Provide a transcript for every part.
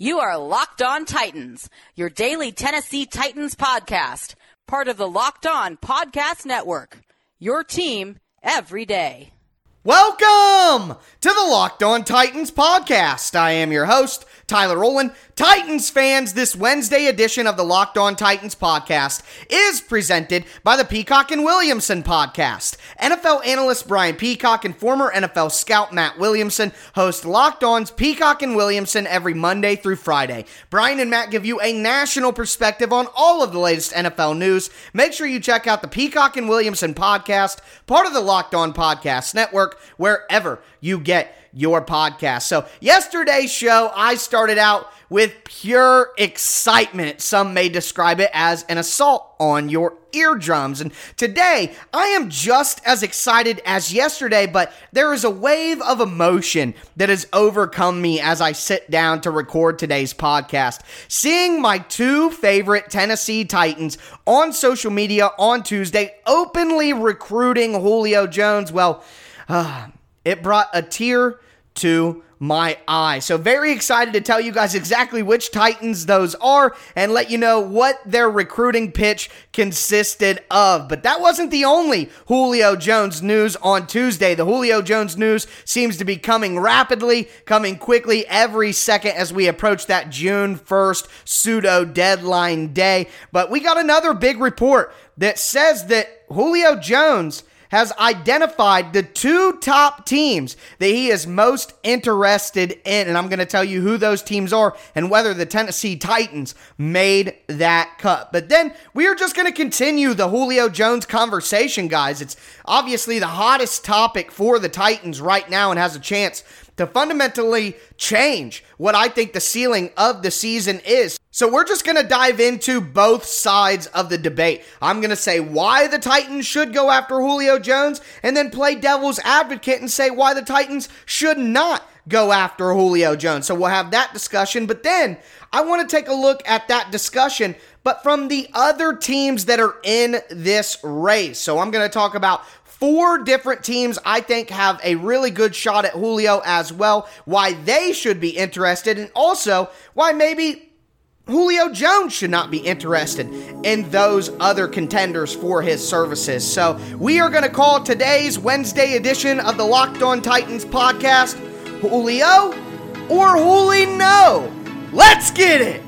You are Locked On Titans, your daily Tennessee Titans podcast, part of the Locked On Podcast Network. Your team every day. Welcome to the Locked On Titans podcast. I am your host, Tyler Rowland. Titans fans, this Wednesday edition of the Locked On Titans podcast is presented by the Peacock and Williamson podcast. NFL analyst Brian Peacock and former NFL scout Matt Williamson host Locked On's Peacock and Williamson every Monday through Friday. Brian and Matt give you a national perspective on all of the latest NFL news. Make sure you check out the Peacock and Williamson podcast, part of the Locked On Podcast Network, wherever you get your podcast. So, yesterday's show, I started out with pure excitement. Some may describe it as an assault on your eardrums. And today, I am just as excited as yesterday, but there is a wave of emotion that has overcome me as I sit down to record today's podcast. Seeing my two favorite Tennessee Titans on social media on Tuesday openly recruiting Julio Jones, well, uh, it brought a tear to my eye. So, very excited to tell you guys exactly which Titans those are and let you know what their recruiting pitch consisted of. But that wasn't the only Julio Jones news on Tuesday. The Julio Jones news seems to be coming rapidly, coming quickly every second as we approach that June 1st pseudo deadline day. But we got another big report that says that Julio Jones has identified the two top teams that he is most interested in. And I'm going to tell you who those teams are and whether the Tennessee Titans made that cut. But then we are just going to continue the Julio Jones conversation, guys. It's obviously the hottest topic for the Titans right now and has a chance to fundamentally change what I think the ceiling of the season is. So we're just going to dive into both sides of the debate. I'm going to say why the Titans should go after Julio Jones and then play devil's advocate and say why the Titans should not go after Julio Jones. So we'll have that discussion, but then I want to take a look at that discussion but from the other teams that are in this race. So I'm going to talk about four different teams I think have a really good shot at Julio as well, why they should be interested, and also why maybe Julio Jones should not be interested in those other contenders for his services. So, we are going to call today's Wednesday edition of the Locked On Titans podcast Julio or Julio. No. Let's get it.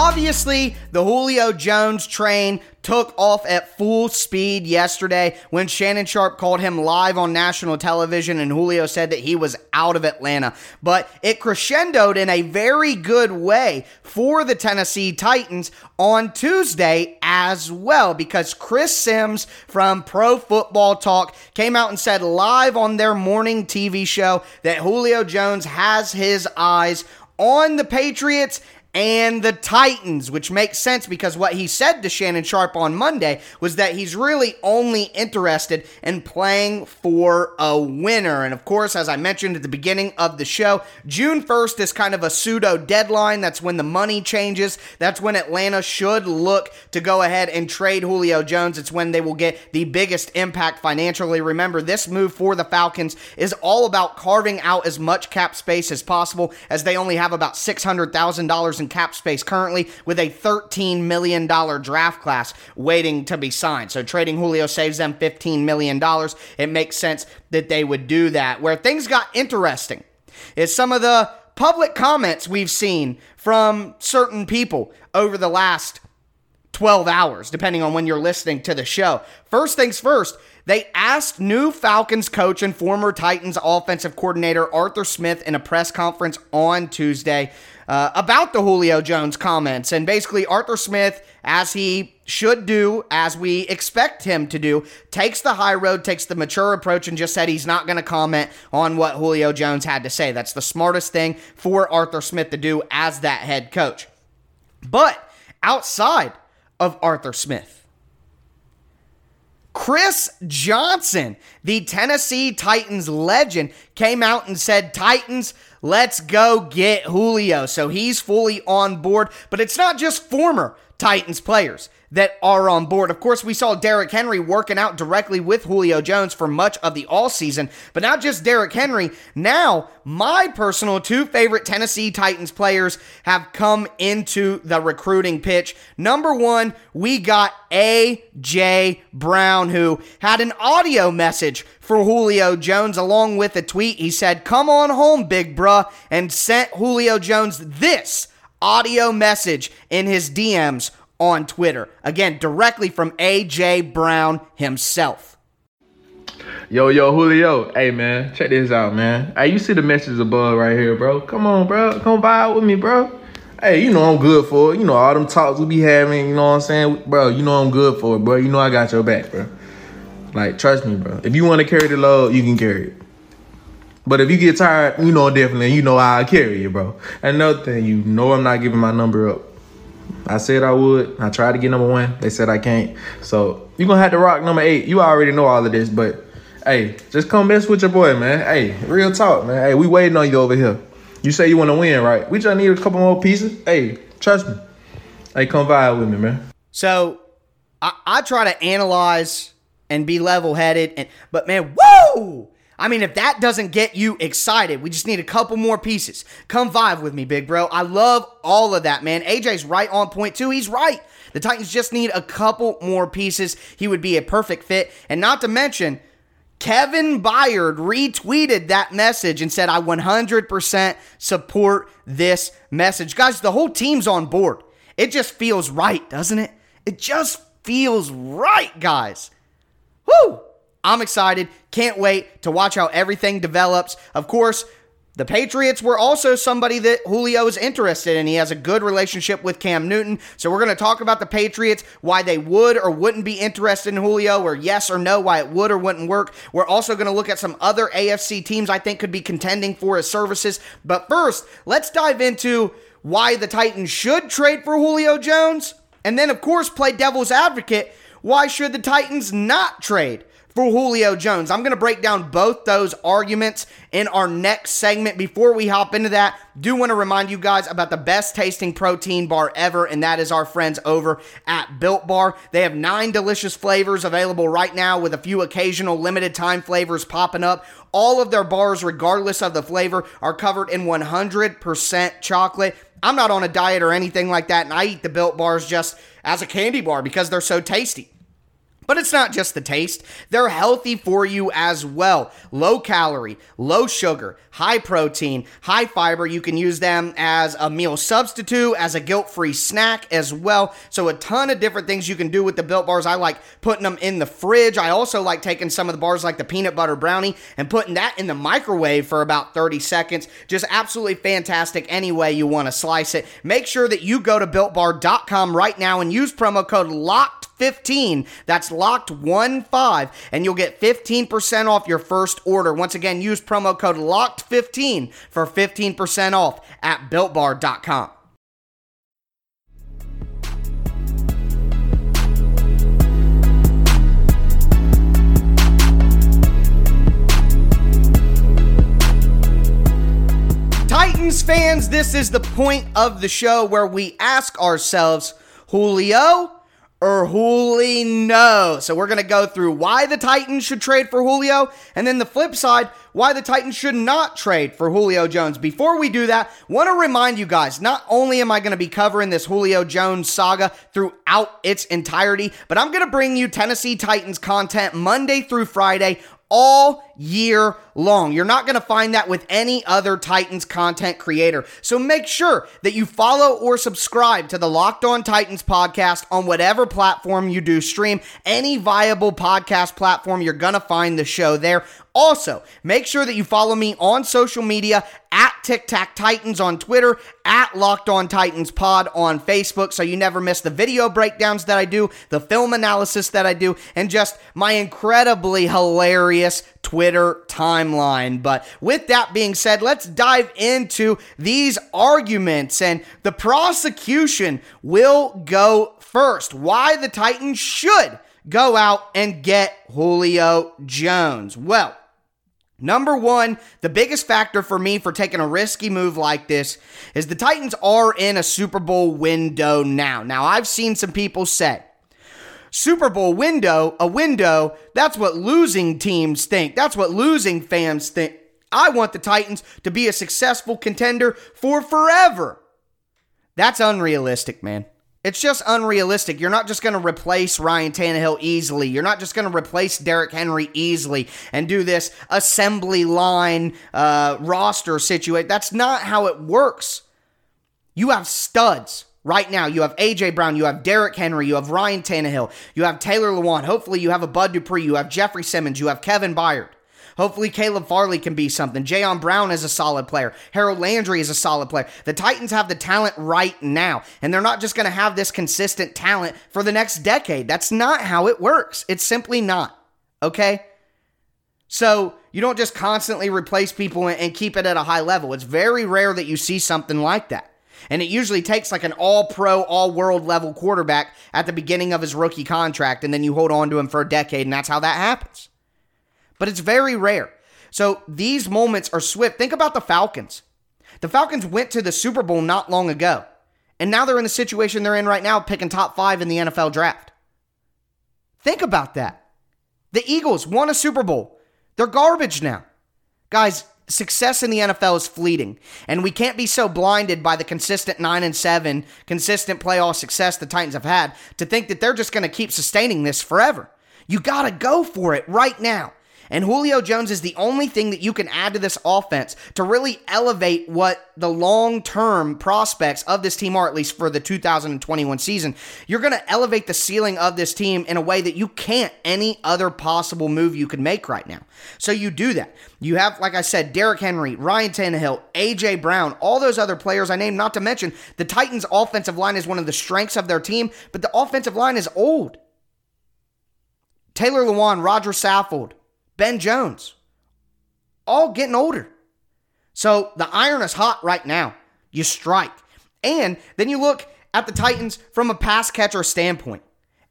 Obviously, the Julio Jones train took off at full speed yesterday when Shannon Sharpe called him live on national television and Julio said that he was out of Atlanta. But it crescendoed in a very good way for the Tennessee Titans on Tuesday as well because Chris Sims from Pro Football Talk came out and said live on their morning TV show that Julio Jones has his eyes on the Patriots and the Titans, which makes sense because what he said to Shannon Sharpe on Monday was that he's really only interested in playing for a winner. And of course, as I mentioned at the beginning of the show, June 1st is kind of a pseudo deadline. That's when the money changes. That's when Atlanta should look to go ahead and trade Julio Jones. It's when they will get the biggest impact financially. Remember, this move for the Falcons is all about carving out as much cap space as possible as they only have about $600,000 in cap space currently with a $13 million draft class waiting to be signed. So trading Julio saves them $15 million. It makes sense that they would do that. Where things got interesting is some of the public comments we've seen from certain people over the last 12 hours, depending on when you're listening to the show. First things first, they asked new Falcons coach and former Titans offensive coordinator Arthur Smith in a press conference on Tuesday uh, about the Julio Jones comments. And basically, Arthur Smith, as he should do, as we expect him to do, takes the high road, takes the mature approach, and just said he's not going to comment on what Julio Jones had to say. That's the smartest thing for Arthur Smith to do as that head coach. But outside of Arthur Smith, Chris Johnson, the Tennessee Titans legend, came out and said, Titans, Let's go get Julio. So he's fully on board, but it's not just former Titans players that are on board. Of course, we saw Derrick Henry working out directly with Julio Jones for much of the all season, but not just Derrick Henry. Now, my personal two favorite Tennessee Titans players have come into the recruiting pitch. Number one, we got A.J. Brown, who had an audio message for Julio Jones along with a tweet. He said, Come on home, big bruh, and sent Julio Jones this audio message in his DMs on Twitter. Again, directly from AJ Brown himself. Yo, yo, Julio. Hey, man, check this out, man. Hey, you see the message above right here, bro. Come on, bro. Come vibe with me, bro. Hey, you know I'm good for it. You know, all them talks we be having, you know what I'm saying? Bro, you know I'm good for it, bro. You know I got your back, bro. Like, trust me, bro. If you want to carry the load, you can carry it. But if you get tired, you know definitely, you know I'll carry you, bro. Another thing, you know I'm not giving my number up. I said I would. I tried to get number one. They said I can't. So you're gonna have to rock number eight. You already know all of this, but hey, just come mess with your boy, man. Hey, real talk, man. Hey, we waiting on you over here. You say you want to win, right? We just need a couple more pieces. Hey, trust me. Hey, come vibe with me, man. So I, I try to analyze and be level headed, and but man, whoa! I mean, if that doesn't get you excited, we just need a couple more pieces. Come vibe with me, big bro. I love all of that, man. AJ's right on point too. He's right. The Titans just need a couple more pieces. He would be a perfect fit. And not to mention, Kevin Byard retweeted that message and said, I 100% support this message. Guys, the whole team's on board. It just feels right, doesn't it? It just feels right, guys. Woo! I'm excited. Can't wait to watch how everything develops. Of course, the Patriots were also somebody that Julio is interested in. He has a good relationship with Cam Newton. So we're going to talk about the Patriots, why they would or wouldn't be interested in Julio, or yes or no, why it would or wouldn't work. We're also going to look at some other AFC teams I think could be contending for his services. But first, let's dive into why the Titans should trade for Julio Jones. And then, of course, play devil's advocate. Why should the Titans not trade for Julio Jones. I'm going to break down both those arguments in our next segment. Before we hop into that, do want to remind you guys about the best tasting protein bar ever, and that is our friends over at Built Bar. They have nine delicious flavors available right now with a few occasional limited time flavors popping up. All of their bars, regardless of the flavor, are covered in 100% chocolate. I'm not on a diet or anything like that, and I eat the Built Bars just as a candy bar because they're so tasty. But it's not just the taste, they're healthy for you as well. Low calorie, low sugar, high protein, high fiber. You can use them as a meal substitute, as a guilt free snack as well. So, a ton of different things you can do with the built bars. I like putting them in the fridge. I also like taking some of the bars, like the peanut butter brownie, and putting that in the microwave for about 30 seconds. Just absolutely fantastic any way you want to slice it. Make sure that you go to builtbar.com right now and use promo code LOCKED 15. That's locked 1 5, and you'll get 15% off your first order. Once again, use promo code locked 15 for 15% off at builtbar.com. Titans fans, this is the point of the show where we ask ourselves, Julio, or Julio. So we're going to go through why the Titans should trade for Julio, and then the flip side, why the Titans should not trade for Julio Jones. Before we do that, want to remind you guys, not only am I going to be covering this Julio Jones saga throughout its entirety, but I'm going to bring you Tennessee Titans content Monday through Friday all year long. You're not going to find that with any other Titans content creator. So make sure that you follow or subscribe to the Locked On Titans podcast on whatever platform you do stream. Any viable podcast platform, you're going to find the show there. Also, make sure that you follow me on social media at Tic Tac Titans on Twitter, at Locked On Titans Pod on Facebook, so you never miss the video breakdowns that I do, the film analysis that I do, and just my incredibly hilarious Twitter timeline. But with that being said, let's dive into these arguments, and the prosecution will go first. Why the Titans should go out and get Julio Jones. Well, Number one, the biggest factor for me for taking a risky move like this is the Titans are in a Super Bowl window now. Now, I've seen some people say, Super Bowl window, a window, that's what losing teams think. That's what losing fans think. I want the Titans to be a successful contender for forever. That's unrealistic, man. It's just unrealistic. You're not just going to replace Ryan Tannehill easily. You're not just going to replace Derrick Henry easily and do this assembly line uh, roster situation. That's not how it works. You have studs right now. You have AJ Brown, you have Derrick Henry, you have Ryan Tannehill, you have Taylor Lewan. Hopefully, you have a Bud Dupree, you have Jeffrey Simmons, you have Kevin Byard. Hopefully, Caleb Farley can be something. Jayon Brown is a solid player. Harold Landry is a solid player. The Titans have the talent right now, and they're not just going to have this consistent talent for the next decade. That's not how it works. It's simply not. Okay? So, you don't just constantly replace people and keep it at a high level. It's very rare that you see something like that. And it usually takes like an all pro, all world level quarterback at the beginning of his rookie contract, and then you hold on to him for a decade, and that's how that happens but it's very rare. So these moments are swift. Think about the Falcons. The Falcons went to the Super Bowl not long ago, and now they're in the situation they're in right now, picking top five in the NFL draft. Think about that. The Eagles won a Super Bowl. They're garbage now. Guys, success in the NFL is fleeting, and we can't be so blinded by the consistent 9 and 7, consistent playoff success the Titans have had to think that they're just going to keep sustaining this forever. You got to go for it right now. And Julio Jones is the only thing that you can add to this offense to really elevate what the long term prospects of this team are, at least for the 2021 season. You're going to elevate the ceiling of this team in a way that you can't any other possible move you could make right now. So you do that. You have, like I said, Derrick Henry, Ryan Tannehill, A.J. Brown, all those other players I named, not to mention the Titans' offensive line is one of the strengths of their team, but the offensive line is old. Taylor Lewan, Roger Saffold, Ben Jones, all getting older. So the iron is hot right now. You strike. And then you look at the Titans from a pass catcher standpoint.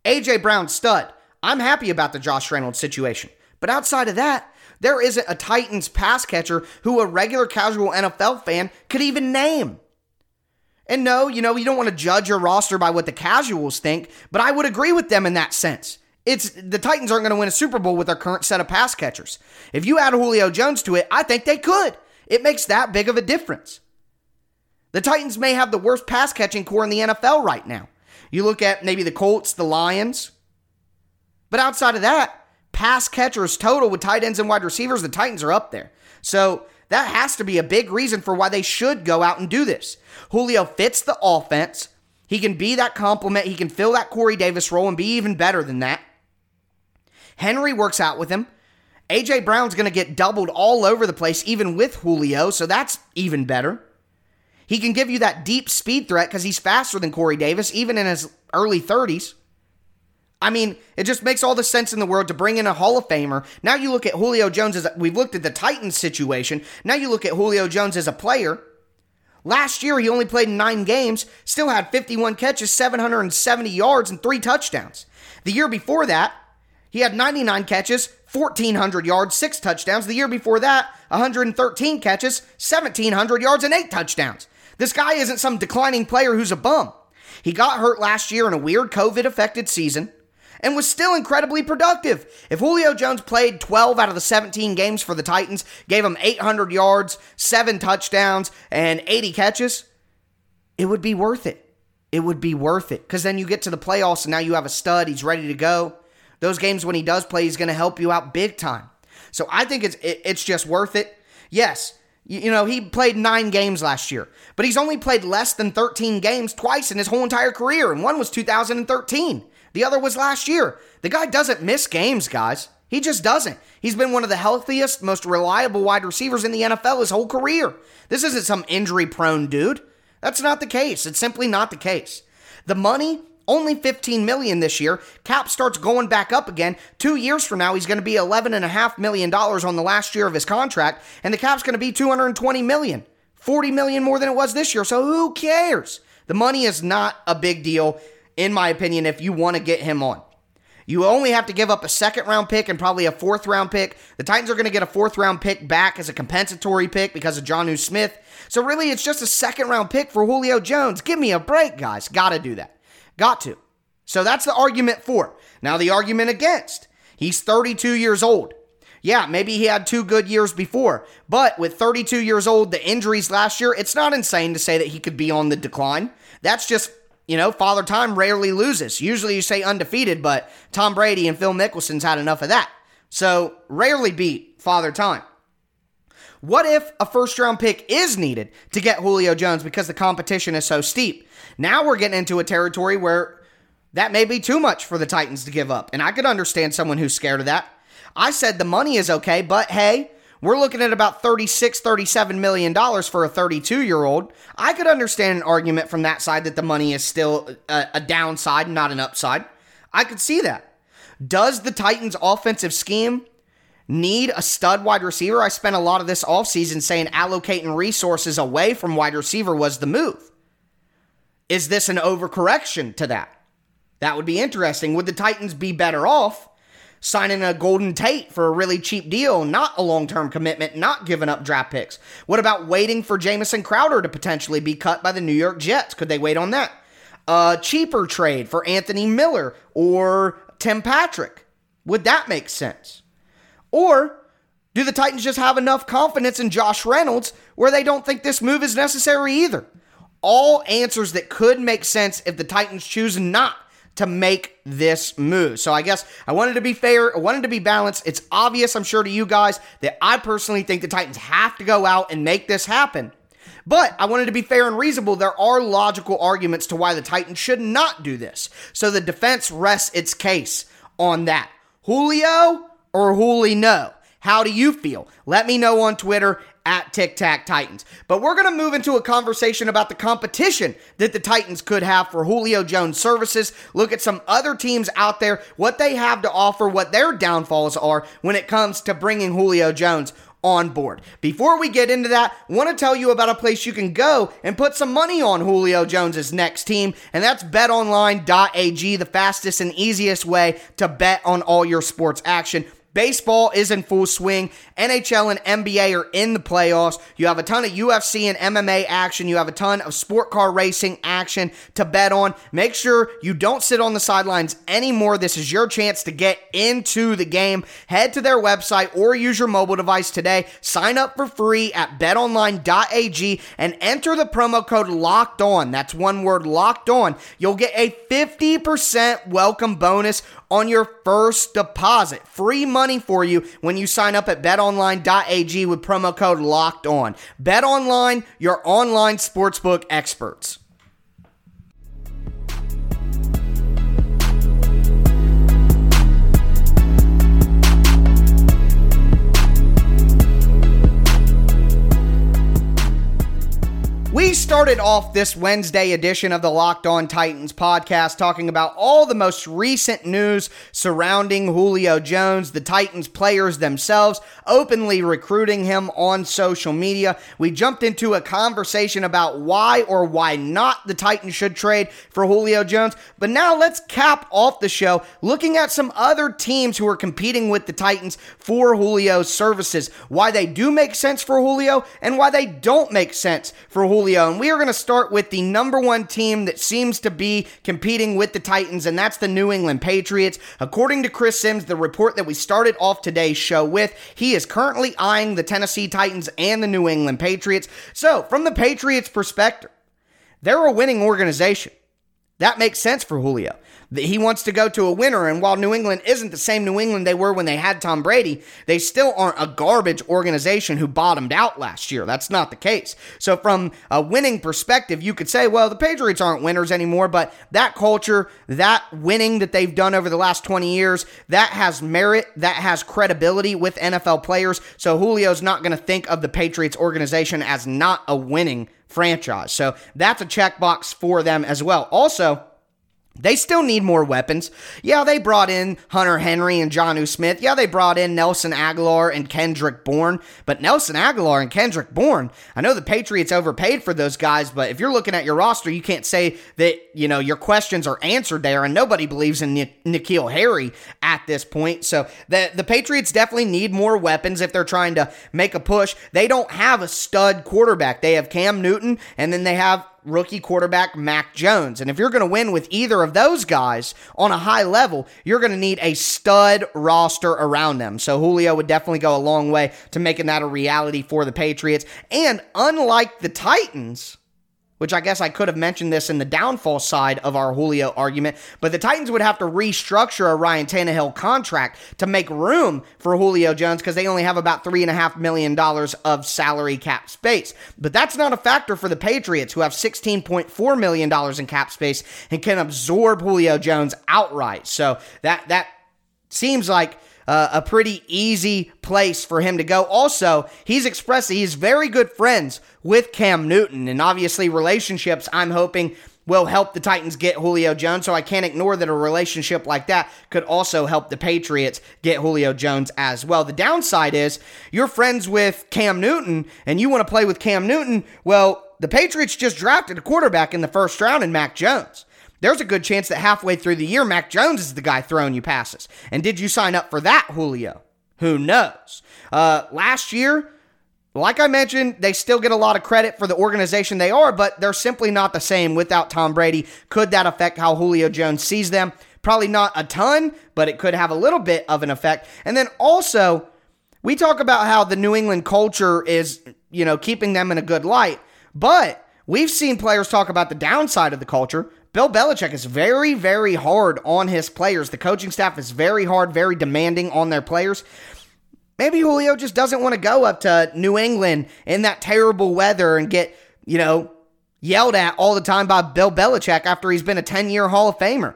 A.J. Brown, stud. I'm happy about the Josh Reynolds situation. But outside of that, there isn't a Titans pass catcher who a regular casual NFL fan could even name. And no, you know, you don't want to judge your roster by what the casuals think, but I would agree with them in that sense. It's the Titans aren't going to win a Super Bowl with their current set of pass catchers. If you add Julio Jones to it, I think they could. It makes that big of a difference. The Titans may have the worst pass catching corps in the NFL right now. You look at maybe the Colts, the Lions. But outside of that, pass catchers total with tight ends and wide receivers, the Titans are up there. So that has to be a big reason for why they should go out and do this. Julio fits the offense. He can be that complement. He can fill that Corey Davis role and be even better than that. Henry works out with him. AJ Brown's going to get doubled all over the place, even with Julio, so that's even better. He can give you that deep speed threat because he's faster than Corey Davis, even in his early 30s. I mean, it just makes all the sense in the world to bring in a Hall of Famer. Now you look at Julio Jones as a, we've looked at the Titans situation. Now you look at Julio Jones as a player. Last year, he only played in nine games, still had 51 catches, 770 yards, and three touchdowns. The year before that, he had 99 catches, 1,400 yards, six touchdowns. The year before that, 113 catches, 1,700 yards, and eight touchdowns. This guy isn't some declining player who's a bum. He got hurt last year in a weird COVID affected season and was still incredibly productive. If Julio Jones played 12 out of the 17 games for the Titans, gave him 800 yards, seven touchdowns, and 80 catches, it would be worth it. It would be worth it because then you get to the playoffs and now you have a stud. He's ready to go. Those games when he does play, he's going to help you out big time. So I think it's it, it's just worth it. Yes, you, you know he played nine games last year, but he's only played less than 13 games twice in his whole entire career, and one was 2013. The other was last year. The guy doesn't miss games, guys. He just doesn't. He's been one of the healthiest, most reliable wide receivers in the NFL his whole career. This isn't some injury prone dude. That's not the case. It's simply not the case. The money only 15 million this year. Cap starts going back up again. Two years from now, he's going to be 11.5 million dollars on the last year of his contract, and the cap's going to be 220 million, 40 million more than it was this year. So who cares? The money is not a big deal, in my opinion, if you want to get him on. You only have to give up a second round pick and probably a fourth round pick. The Titans are going to get a fourth round pick back as a compensatory pick because of Jonnu Smith. So really, it's just a second round pick for Julio Jones. Give me a break, guys. Got to do that. Got to. So that's the argument for. Now, the argument against. He's 32 years old. Yeah, maybe he had two good years before, but with 32 years old, the injuries last year, it's not insane to say that he could be on the decline. That's just you know, Father Time rarely loses. Usually you say undefeated, but Tom Brady and Phil Mickelson's had enough of that. So rarely beat Father Time. What if a first round pick is needed to get Julio Jones because the competition is so steep? Now we're getting into a territory where that may be too much for the Titans to give up. And I could understand someone who's scared of that. I said the money is okay, but hey, we're looking at about 36, 37 million dollars for a 32 year old. I could understand an argument from that side that the money is still a, a downside, not an upside. I could see that. Does the Titans' offensive scheme need a stud wide receiver? I spent a lot of this offseason saying allocating resources away from wide receiver was the move. Is this an overcorrection to that? That would be interesting. Would the Titans be better off signing a Golden Tate for a really cheap deal, not a long term commitment, not giving up draft picks? What about waiting for Jamison Crowder to potentially be cut by the New York Jets? Could they wait on that? A cheaper trade for Anthony Miller or Tim Patrick? Would that make sense? Or do the Titans just have enough confidence in Josh Reynolds where they don't think this move is necessary either? All answers that could make sense if the Titans choose not to make this move. So I guess I wanted to be fair, I wanted to be balanced. It's obvious, I'm sure, to you guys that I personally think the Titans have to go out and make this happen. But I wanted to be fair and reasonable. There are logical arguments to why the Titans should not do this. So the defense rests its case on that. Julio or Julio? How do you feel? Let me know on Twitter at Tic Tac Titans. But we're going to move into a conversation about the competition that the Titans could have for Julio Jones services. Look at some other teams out there, what they have to offer, what their downfalls are when it comes to bringing Julio Jones on board. Before we get into that, want to tell you about a place you can go and put some money on Julio Jones's next team, and that's betonline.ag, the fastest and easiest way to bet on all your sports action. Baseball is in full swing. NHL and NBA are in the playoffs. You have a ton of UFC and MMA action. You have a ton of sport car racing action to bet on. Make sure you don't sit on the sidelines anymore. This is your chance to get into the game. Head to their website or use your mobile device today. Sign up for free at betonline.ag and enter the promo code locked on. That's one word locked on. You'll get a 50% welcome bonus on your first deposit. Free money for you when you sign up at betonline.ag with promo code locked on. BetOnline, your online sportsbook experts. Started off this Wednesday edition of the Locked On Titans podcast talking about all the most recent news surrounding Julio Jones, the Titans players themselves openly recruiting him on social media. We jumped into a conversation about why or why not the Titans should trade for Julio Jones. But now let's cap off the show looking at some other teams who are competing with the Titans for Julio's services, why they do make sense for Julio and why they don't make sense for Julio. And we are going to start with the number one team that seems to be competing with the Titans, and that's the New England Patriots. According to Chris Sims, the report that we started off today's show with, he is currently eyeing the Tennessee Titans and the New England Patriots. So, from the Patriots' perspective, they're a winning organization. That makes sense for Julio he wants to go to a winner. And while New England isn't the same New England they were when they had Tom Brady, they still aren't a garbage organization who bottomed out last year. That's not the case. So, from a winning perspective, you could say, well, the Patriots aren't winners anymore, but that culture, that winning that they've done over the last 20 years, that has merit, that has credibility with NFL players. So, Julio's not going to think of the Patriots organization as not a winning franchise. So, that's a checkbox for them as well. Also, They still need more weapons. Yeah, they brought in Hunter Henry and Jonnu Smith. Yeah, they brought in Nelson Agholor and Kendrick Bourne. But Nelson Agholor and Kendrick Bourne, I know the Patriots overpaid for those guys, but if you're looking at your roster, you can't say that, you know, your questions are answered there, and nobody believes in N- N'Keal Harry at this point. So the, the Patriots definitely need more weapons if they're trying to make a push. They don't have a stud quarterback. They have Cam Newton, and then they have rookie quarterback Mac Jones. And if you're going to win with either of those guys on a high level, you're going to need a stud roster around them. So Julio would definitely go a long way to making that a reality for the Patriots. And unlike the Titans, which I guess I could have mentioned this in the downfall side of our Julio argument, but the Titans would have to restructure a Ryan Tannehill contract to make room for Julio Jones because they only have about $3.5 million of salary cap space. But that's not a factor for the Patriots, who have $16.4 million in cap space and can absorb Julio Jones outright. So that, that seems like uh, a pretty easy place for him to go. Also, he's expressed that he's very good friends with Cam Newton, and obviously, relationships, I'm hoping, will help the Titans get Julio Jones. So I can't ignore that a relationship like that could also help the Patriots get Julio Jones as well. The downside is you're friends with Cam Newton and you want to play with Cam Newton. Well, the Patriots just drafted a quarterback in the first round in Mac Jones there's a good chance that halfway through the year, Mac Jones is the guy throwing you passes. And did you sign up for that, Julio? Who knows? Uh, last year, like I mentioned, they still get a lot of credit for the organization they are, but they're simply not the same without Tom Brady. Could that affect how Julio Jones sees them? Probably not a ton, but it could have a little bit of an effect. And then also, we talk about how the New England culture is, you know, keeping them in a good light, but we've seen players talk about the downside of the culture. Bill Belichick is very, very hard on his players. The coaching staff is very hard, very demanding on their players. Maybe Julio just doesn't want to go up to New England in that terrible weather and get, you know, yelled at all the time by Bill Belichick after he's been a 10 year Hall of Famer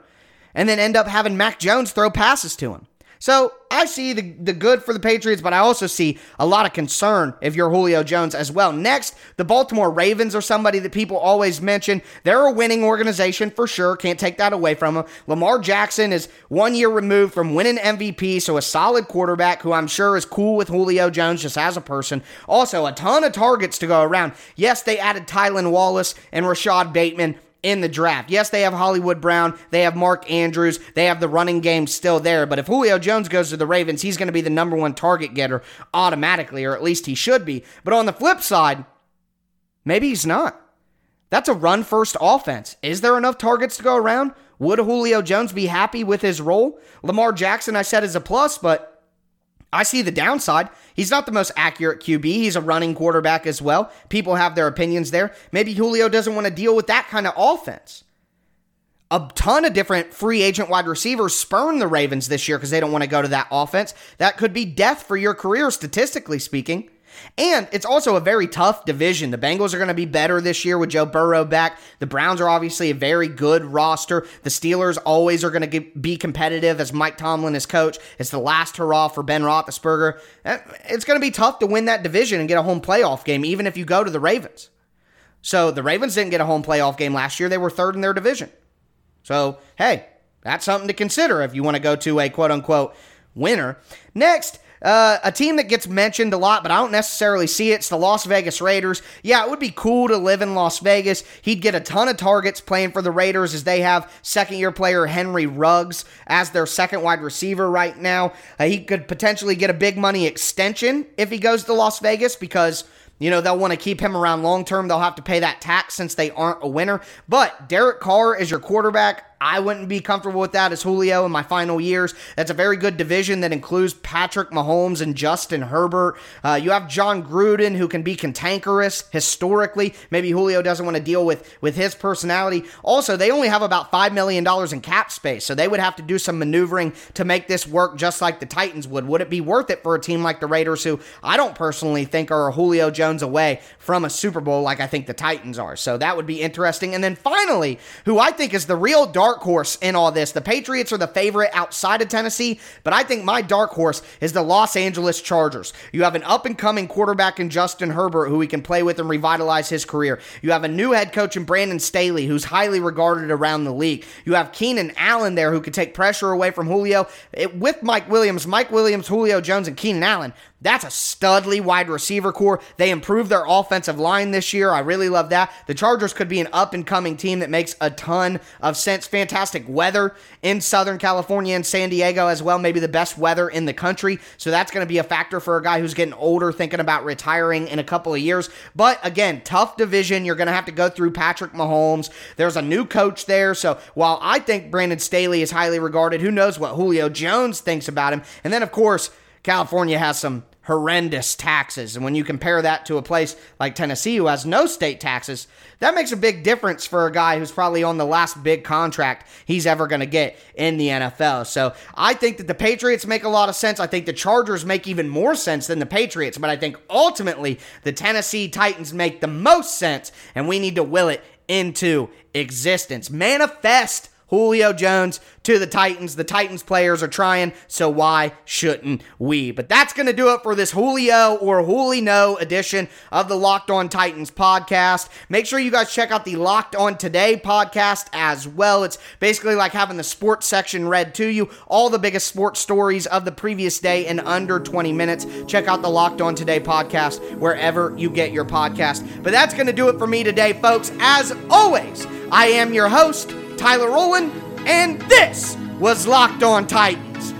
and then end up having Mac Jones throw passes to him. So I see the, the good for the Patriots, but I also see a lot of concern if you're Julio Jones as well. Next, the Baltimore Ravens are somebody that people always mention. They're a winning organization for sure. Can't take that away from them. Lamar Jackson is one year removed from winning MVP, so a solid quarterback who I'm sure is cool with Julio Jones just as a person. Also, a ton of targets to go around. Yes, they added Tylan Wallace and Rashod Bateman in the draft. Yes, they have Hollywood Brown, they have Mark Andrews, they have the running game still there. But if Julio Jones goes to the Ravens, he's going to be the number one target getter automatically, or at least he should be. But on the flip side, maybe he's not. That's a run first offense. Is there enough targets to go around? Would Julio Jones be happy with his role? Lamar Jackson, I said, is a plus, but I see the downside. He's not the most accurate QB. He's a running quarterback as well. People have their opinions there. Maybe Julio doesn't want to deal with that kind of offense. A ton of different free agent wide receivers spurn the Ravens this year because they don't want to go to that offense. That could be death for your career, statistically speaking. And it's also a very tough division. The Bengals are going to be better this year with Joe Burrow back. The Browns are obviously a very good roster. The Steelers always are going to be competitive as Mike Tomlin is coach. It's the last hurrah for Ben Roethlisberger. Eh, it's going to be tough to win that division and get a home playoff game, even if you go to the Ravens. So the Ravens didn't get a home playoff game last year. They were third in their division. So, hey, that's something to consider if you want to go to a quote unquote winner. Next, uh, a team that gets mentioned a lot, but I don't necessarily see it. It's the Las Vegas Raiders. Yeah, it would be cool to live in Las Vegas. He'd get a ton of targets playing for the Raiders as they have second year player Henry Ruggs as their second wide receiver right now. Uh, he could potentially get a big money extension if he goes to Las Vegas because. You know, they'll want to keep him around long term. They'll have to pay that tax since they aren't a winner. But Derek Carr is your quarterback. I wouldn't be comfortable with that as Julio in my final years. That's a very good division that includes Patrick Mahomes and Justin Herbert. Uh, you have Jon Gruden who can be cantankerous historically. Maybe Julio doesn't want to deal with with his personality. Also, they only have about five million dollars in cap space, so they would have to do some maneuvering to make this work, just like the Titans would. Would it be worth it for a team like the Raiders, who I don't personally think are Julio Jones away from a Super Bowl, like I think the Titans are? So that would be interesting. And then finally, who I think is the real dark dark horse in all this. The Patriots are the favorite outside of Tennessee, but I think my dark horse is the Los Angeles Chargers. You have an up and coming quarterback in Justin Herbert who he can play with and revitalize his career. You have a new head coach in Brandon Staley who's highly regarded around the league. You have Keenan Allen there who could take pressure away from Julio. It, with Mike Williams, Mike Williams, Julio Jones, and Keenan Allen, that's a studly wide receiver corps. They improved their offensive line this year. I really love that. The Chargers could be an up and coming team that makes a ton of sense. Fantastic weather in Southern California and San Diego as well. Maybe the best weather in the country. So that's going to be a factor for a guy who's getting older, thinking about retiring in a couple of years. But again, tough division. You're going to have to go through Patrick Mahomes. There's a new coach there. So while I think Brandon Staley is highly regarded, who knows what Julio Jones thinks about him? And then, of course, California has some horrendous taxes. And when you compare that to a place like Tennessee who has no state taxes, that makes a big difference for a guy who's probably on the last big contract he's ever going to get in the NFL. So I think that the Patriots make a lot of sense. I think the Chargers make even more sense than the Patriots, but I think ultimately the Tennessee Titans make the most sense, and we need to will it into existence. Manifest Julio Jones to the Titans. The Titans players are trying, so why shouldn't we? But that's going to do it for this Julio or Julino edition of the Locked On Titans podcast. Make sure you guys check out the Locked On Today podcast as well. It's basically like having the sports section read to you, all the biggest sports stories of the previous day in under 20 minutes. Check out the Locked On Today podcast wherever you get your podcast. But that's going to do it for me today, folks. As always, I am your host. Tyler Rowland, and this was Locked On Titans.